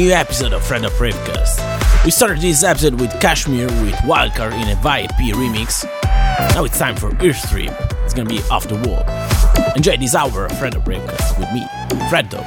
new episode of Friend of Ravecast. We started this episode with KSHMR with Wildcard in a VIP remix. Now it's time for Earthstream. It's gonna be off the wall. Enjoy this hour of Friend of Ravecast with me, Freddo.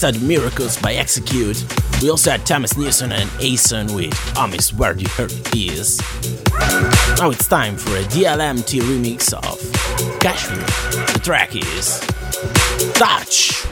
Just had Miracles by Execute. We also had Thomas Newson and Ason with Amis Where the Hurt Is. Now it's time for a DLMT remix of KSHMR. The track is Touch.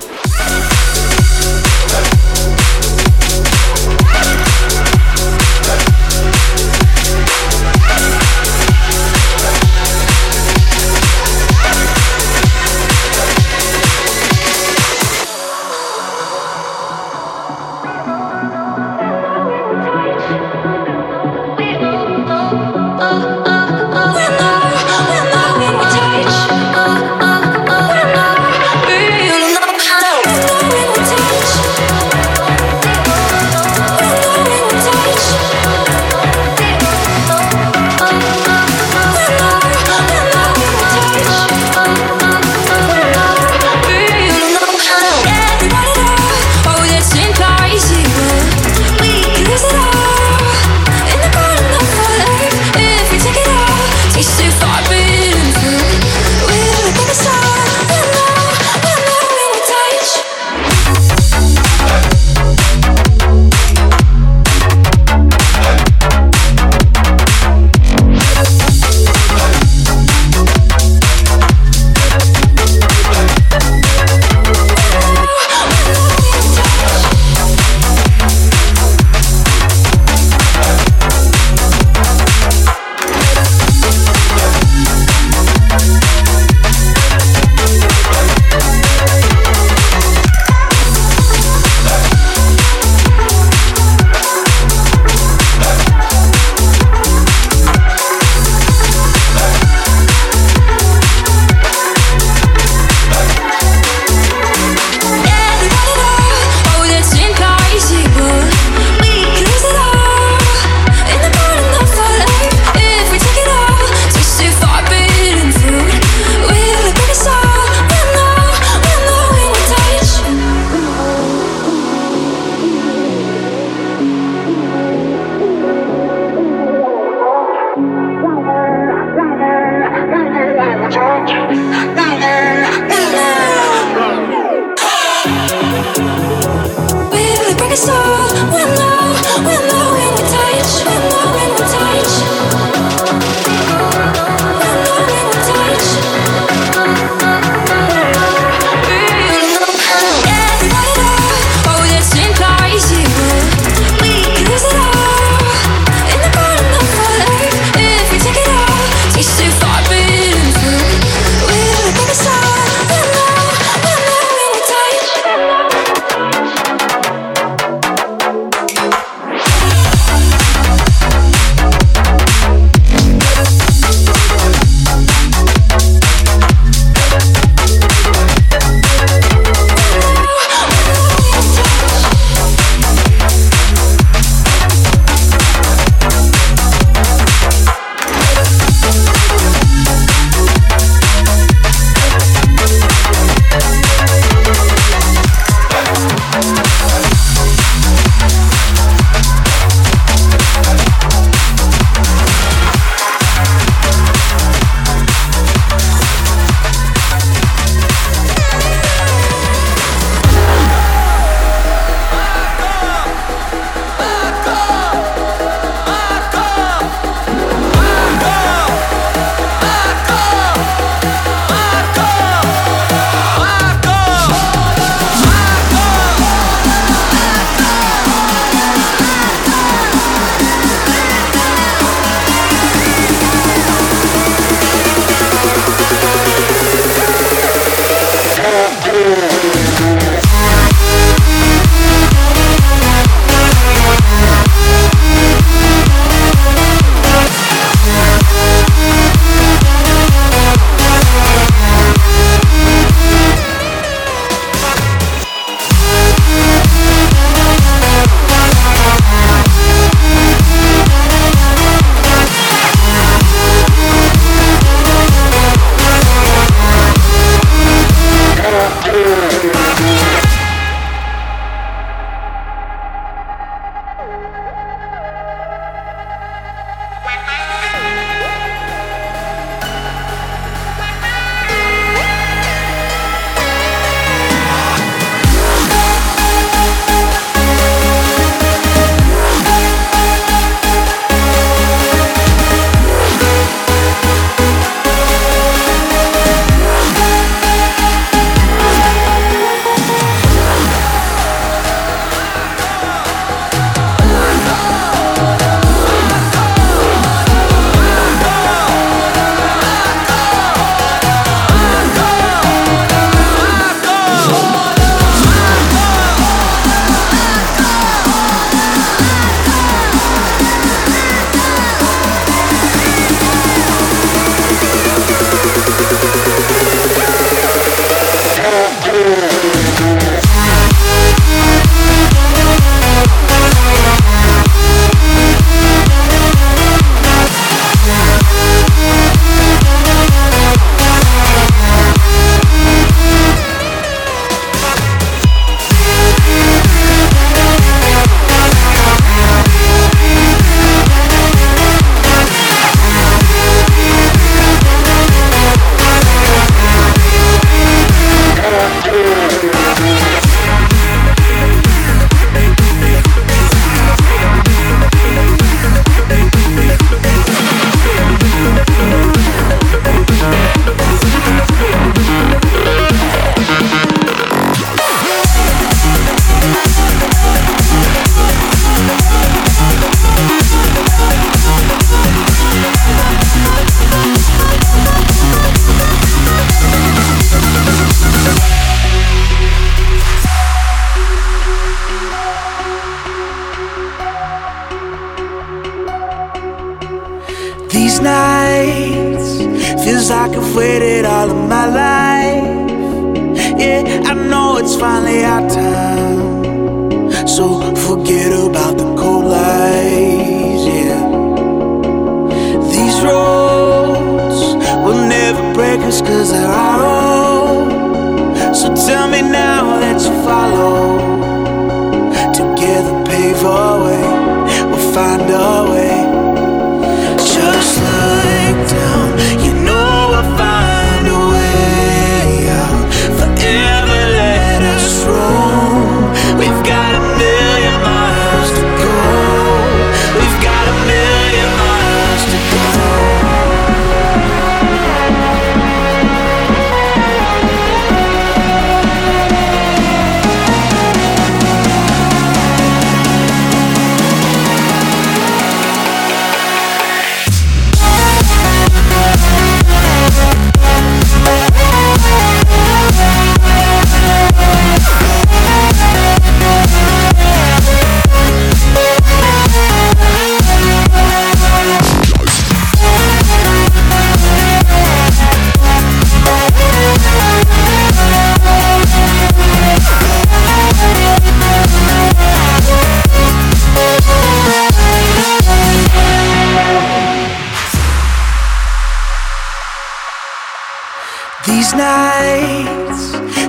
nights.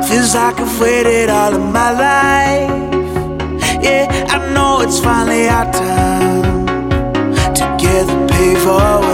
Feels like I've waited all of my life. Yeah, I know it's finally our time. Together, pay for.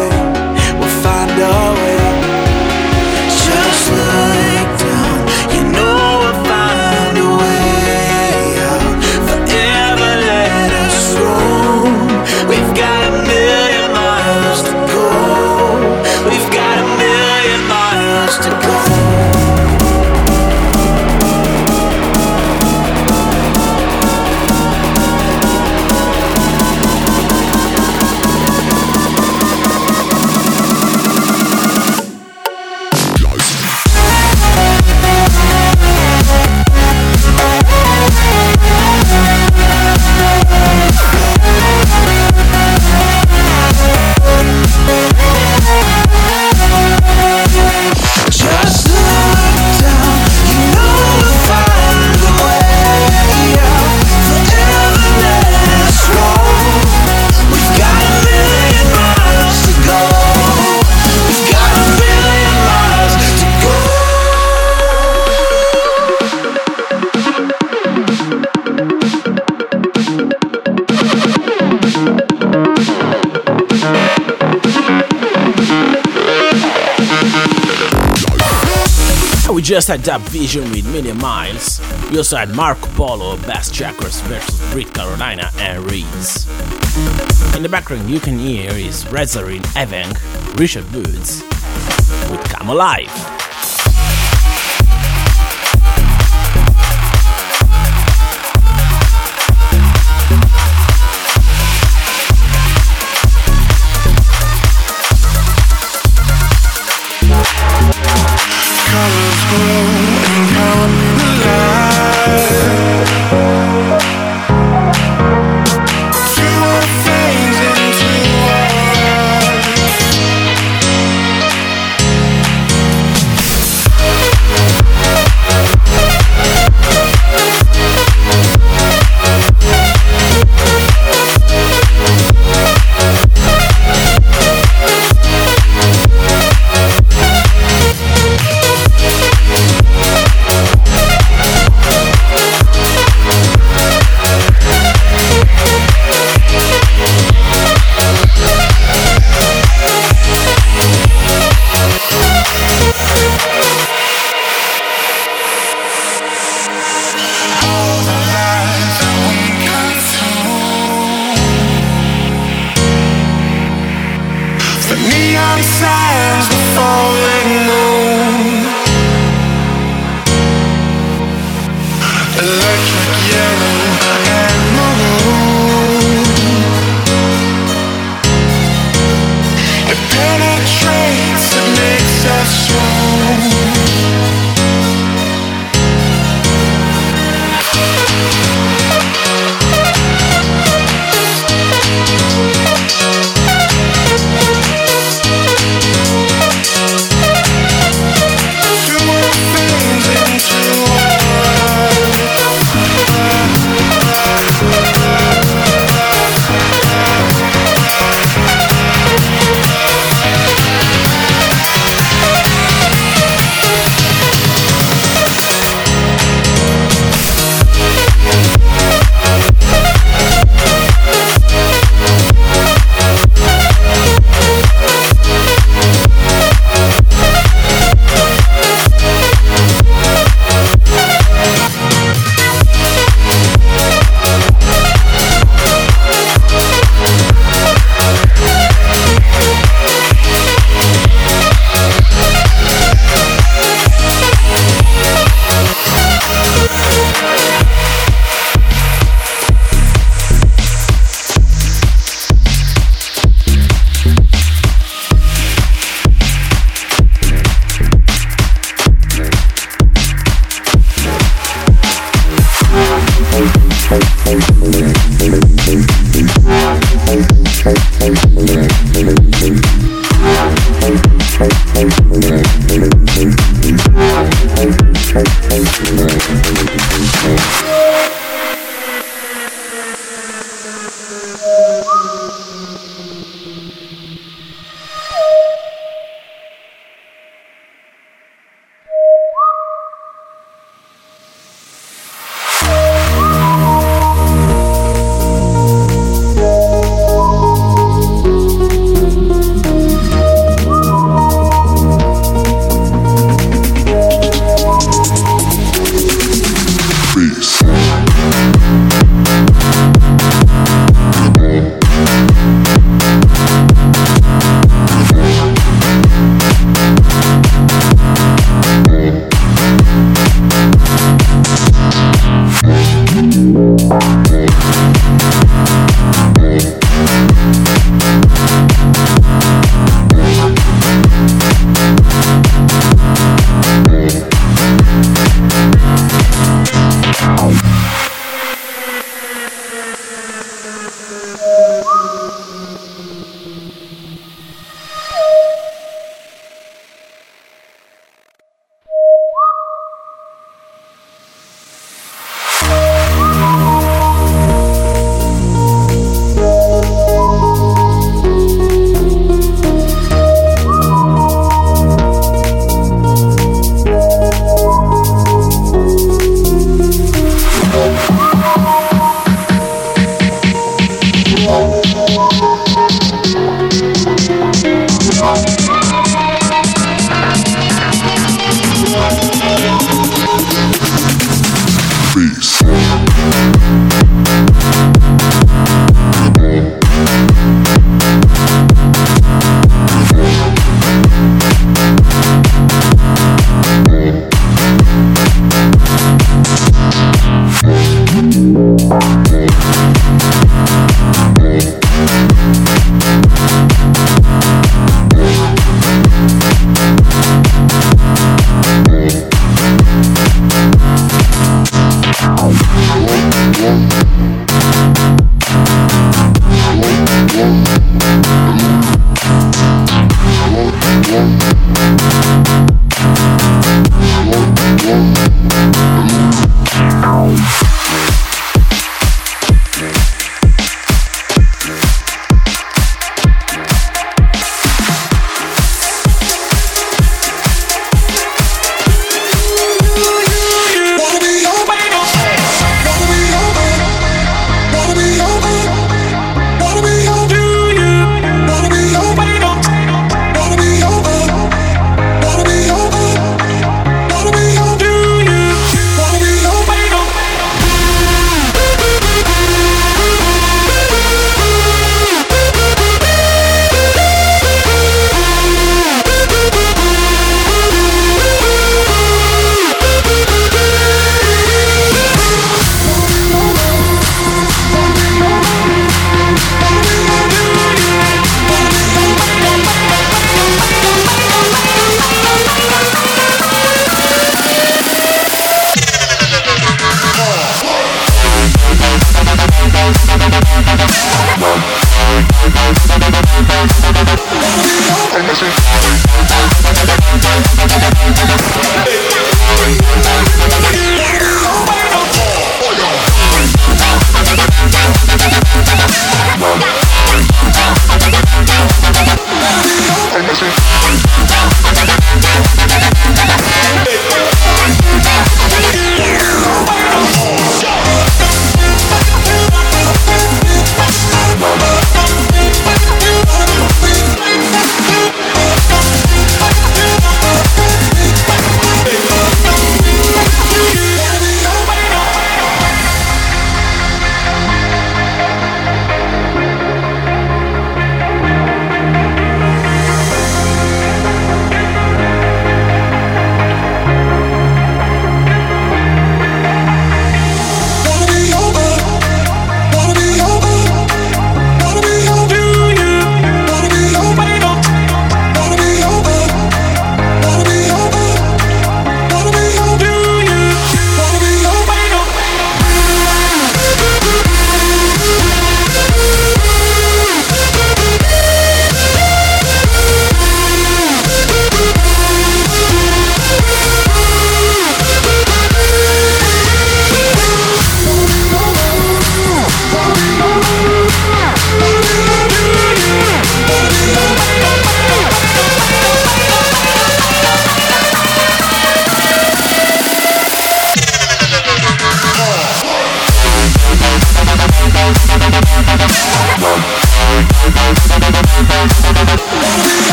just had DubVision with Mini Miles. We also had Marco Polo, Bassjackers versus Brit Carolina and Reeds. In the background you can hear is Rezarin Evang, Richard Woods with Come Alive.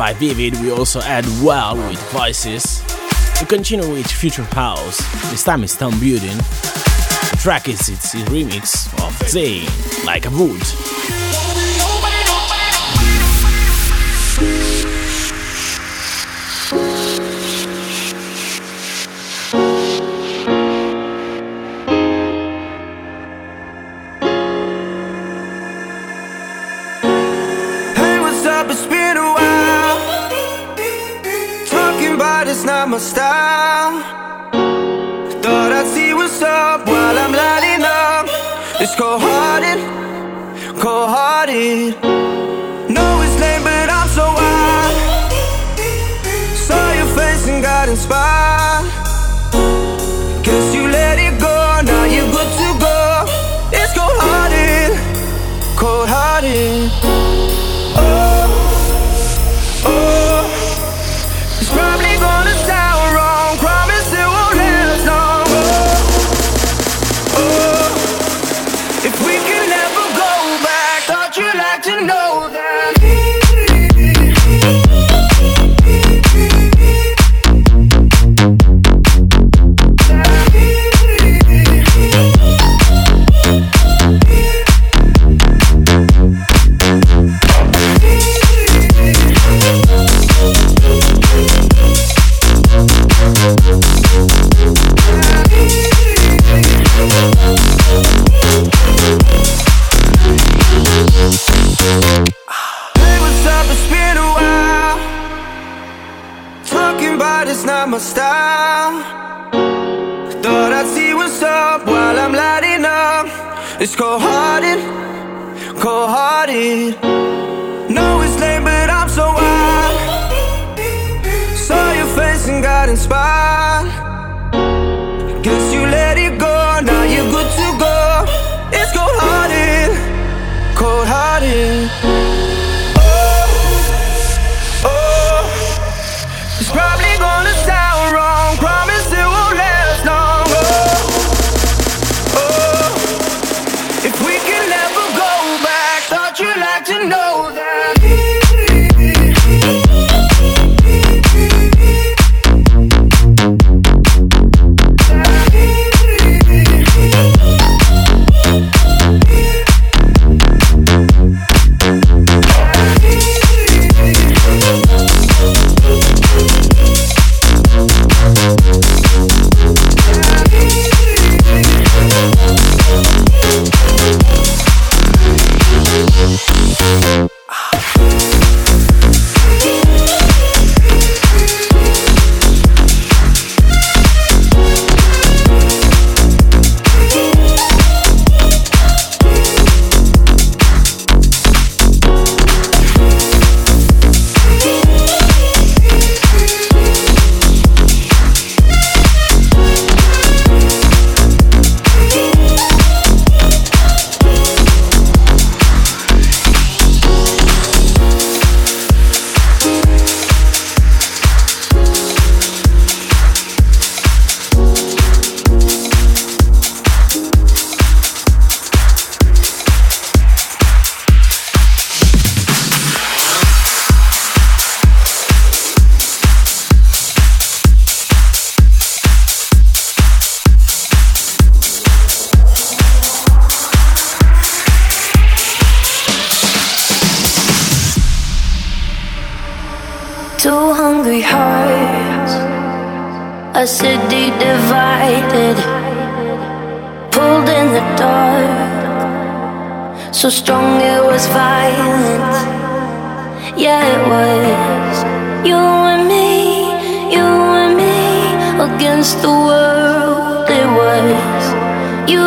By Vivid, we also add Well with Voices. We continue with Future House, this time it's Tom Budin. The track is its remix of Zayn, Like I Would. Cold hearted, cold hearted. It's cold hearted, cold hearted. No, it's lame, but I'm so wild. Saw your face and got inspired. A city divided, pulled in the dark. So strong it was violent. Yeah, it was. You and me, you and me against the world. It was. You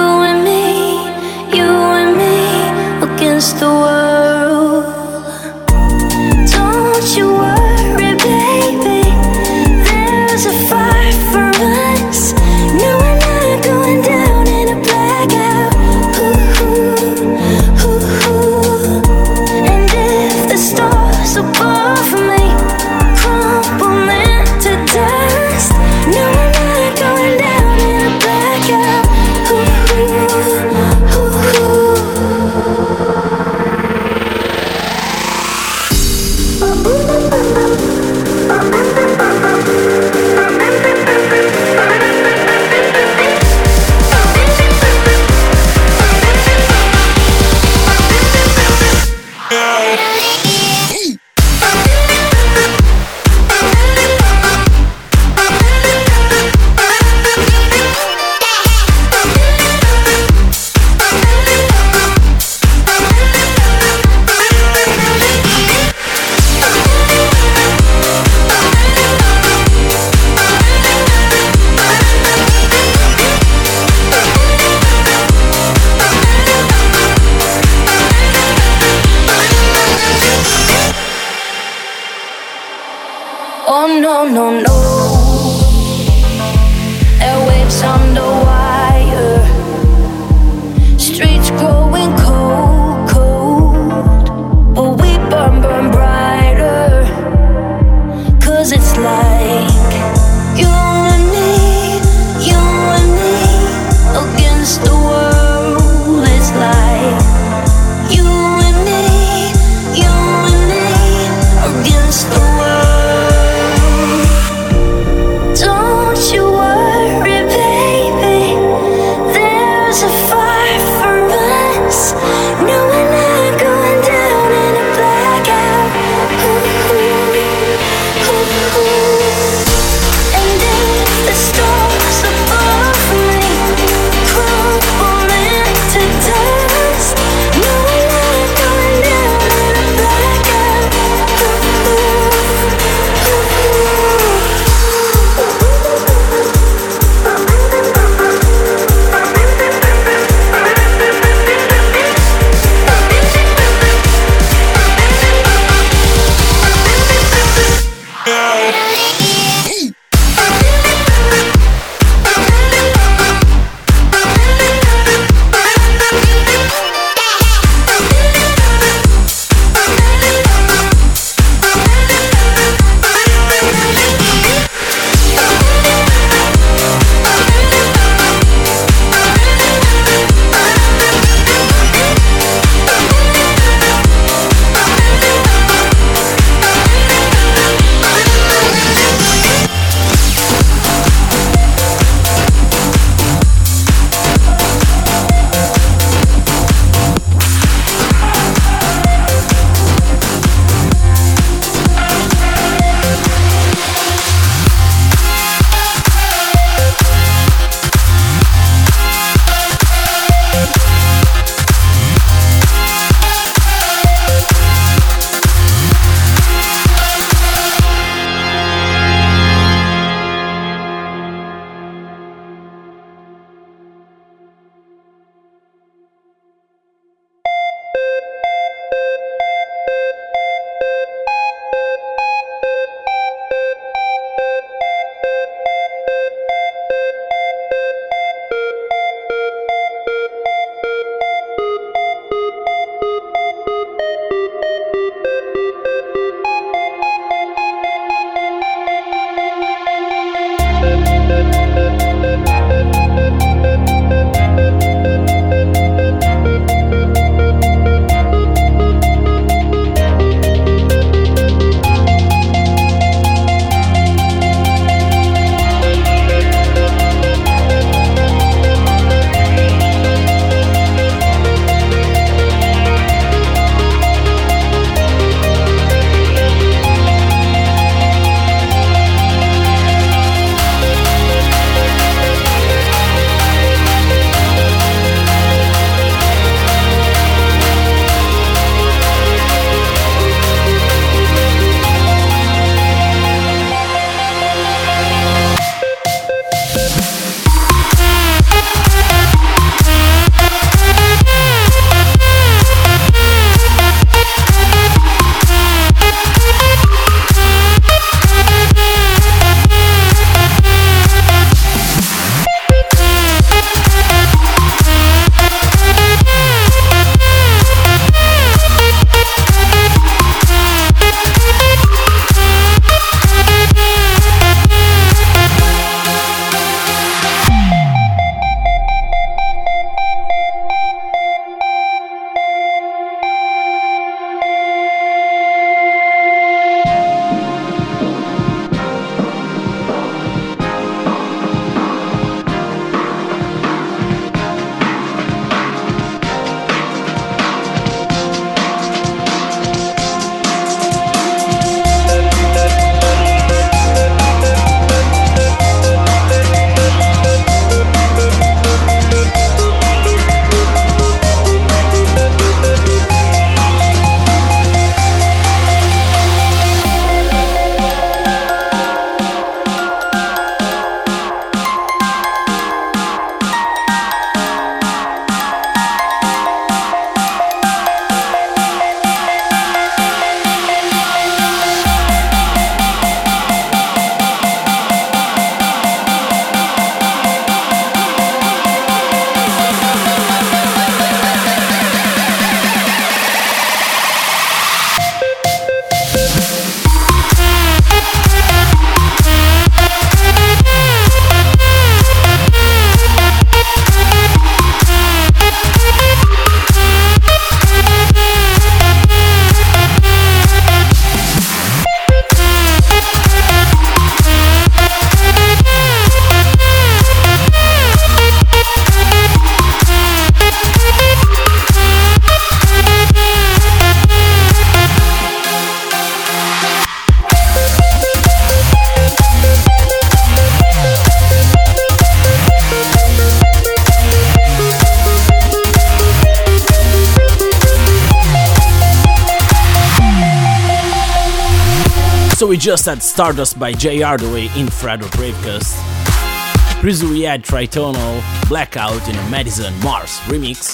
no, no, no. just had Stardust by Jay Hardway in Fredo Bravecast, Prizuiad Tritonal, Blackout in a Madison Mars remix,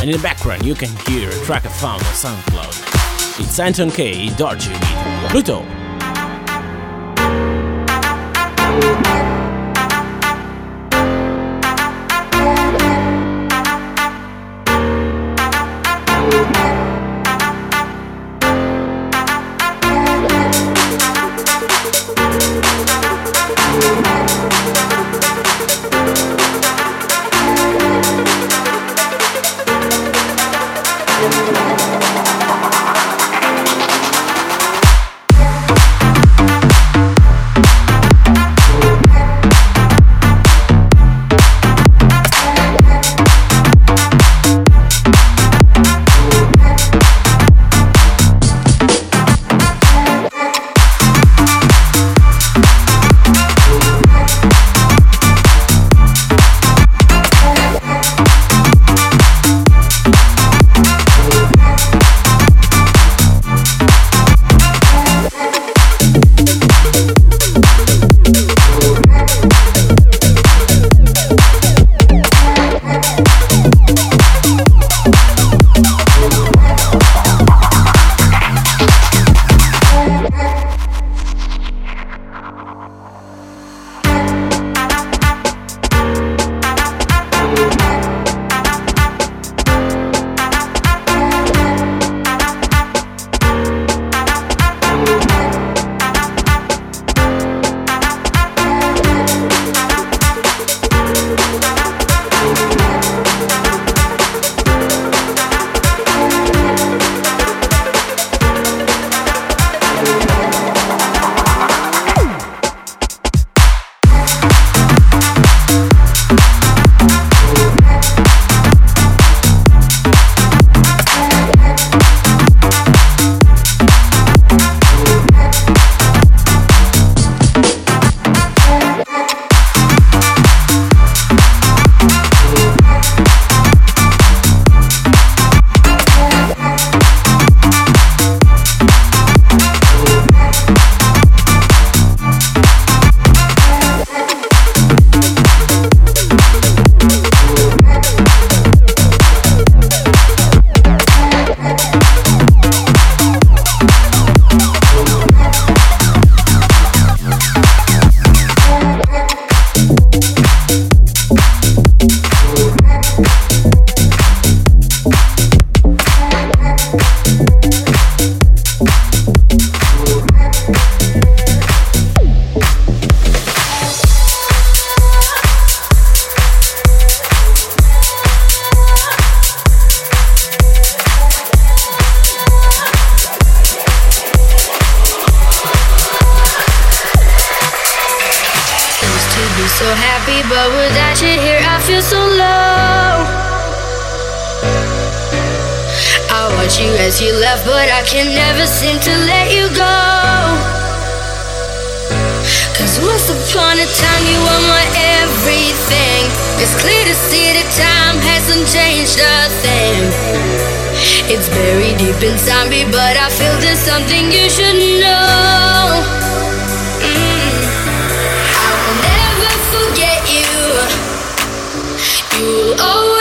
and in the background you can hear a track I found on SoundCloud. It's Anton K. Darjeeling, Pluto. so happy, but without you here, I feel so low. I watch you as you left, but I can never seem to let you go. Cause once upon a time, you were my everything. It's clear to see that time hasn't changed a thing. It's buried deep inside me, but I feel there's something you should know. You'll always oh,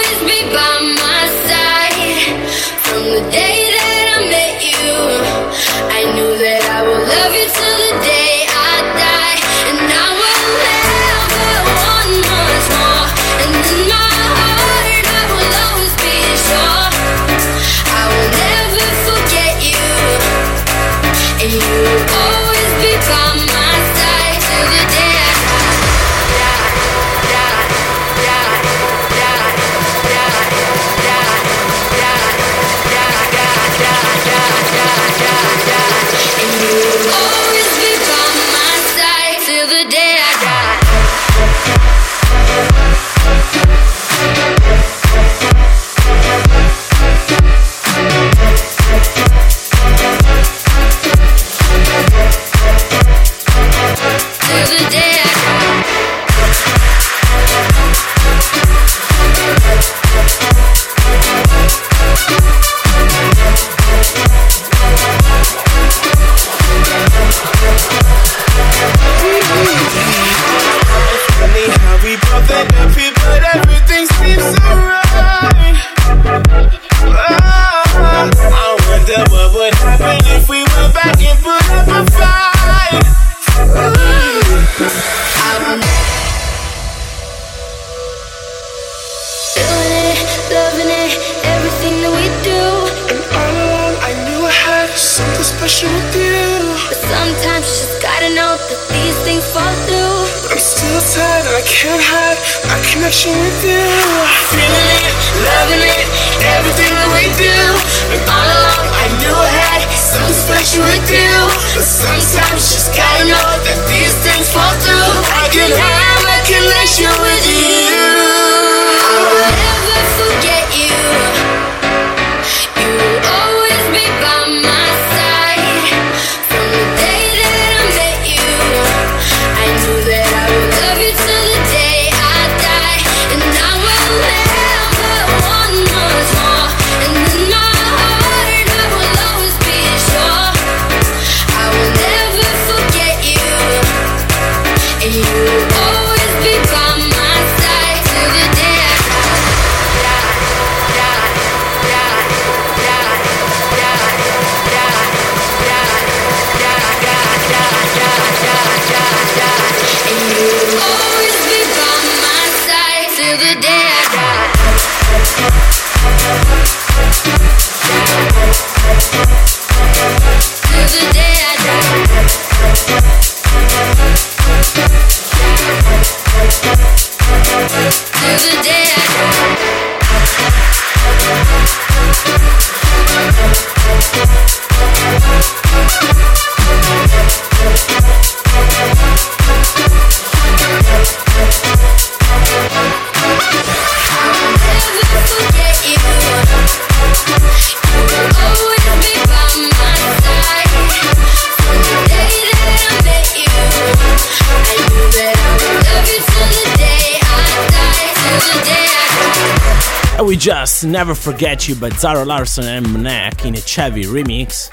just Never Forget You by Zara Larsson and MNEK in a Chevy remix.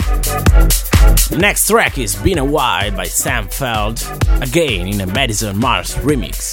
The next track is Been a While by Sam Feldt, again in a Madison Mars remix.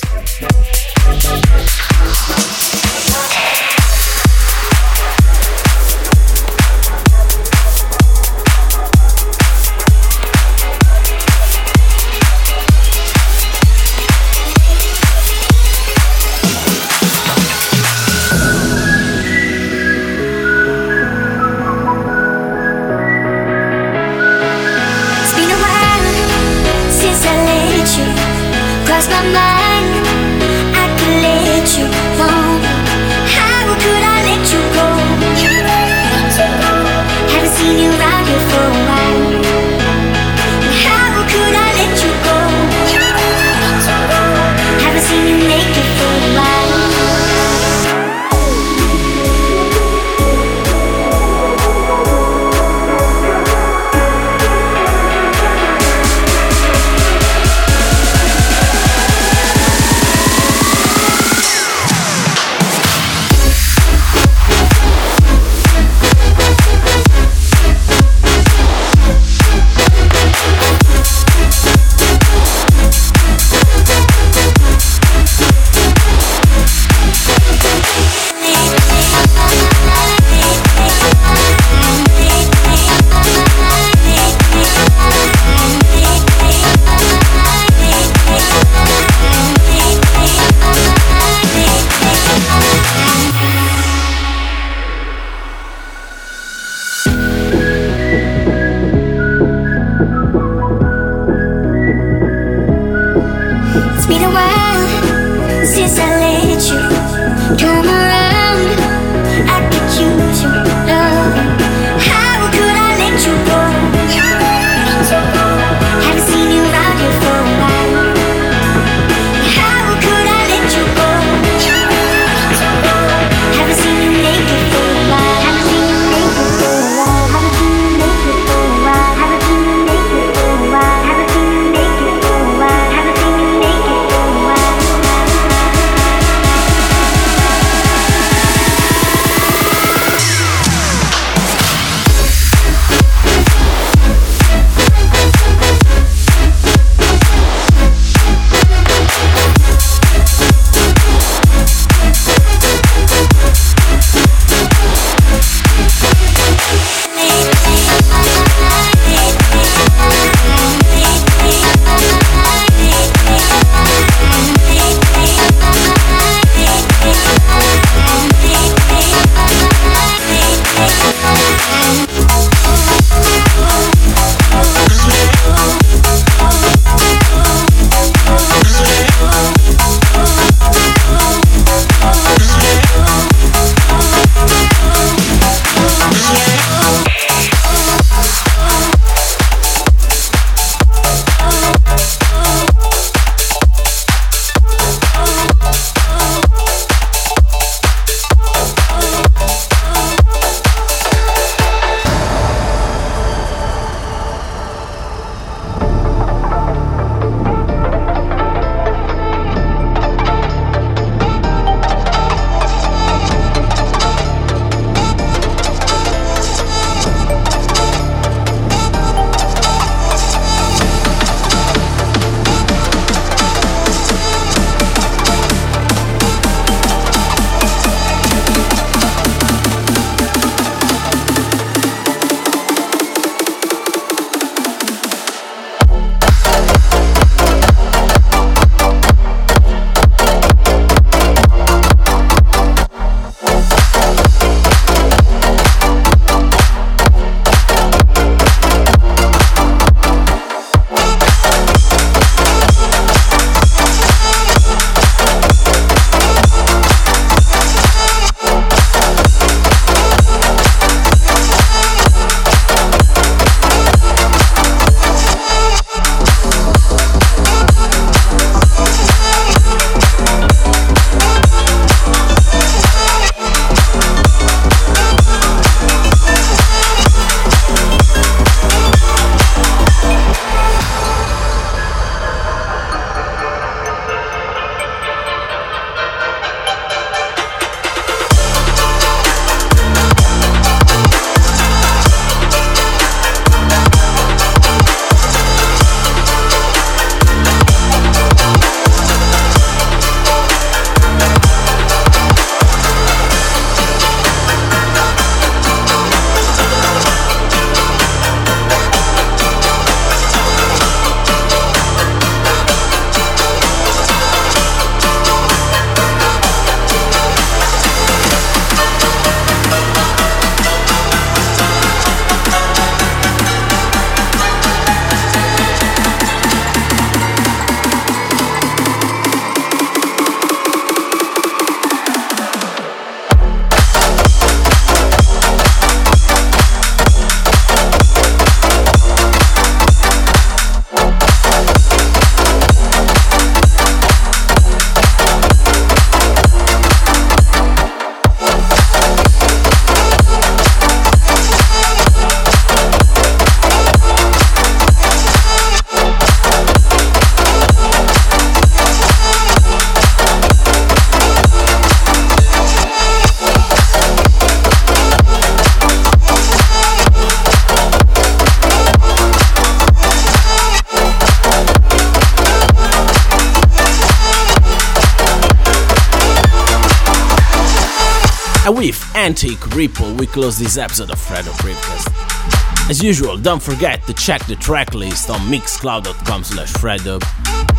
Antique Ripple, we close this episode of Fredo Prepcast. As usual, don't forget to check the track list on mixcloud.com slash freddub.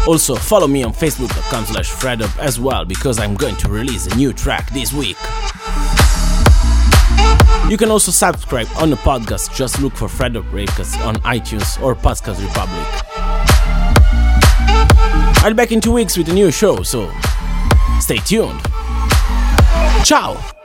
Also, follow me on facebook.com slash freddub as well, because I'm going to release a new track this week. You can also subscribe on the podcast, just look for Fredo Prepcast on iTunes or Podcast Republic. I'll be back in two weeks with a new show, so stay tuned. Ciao!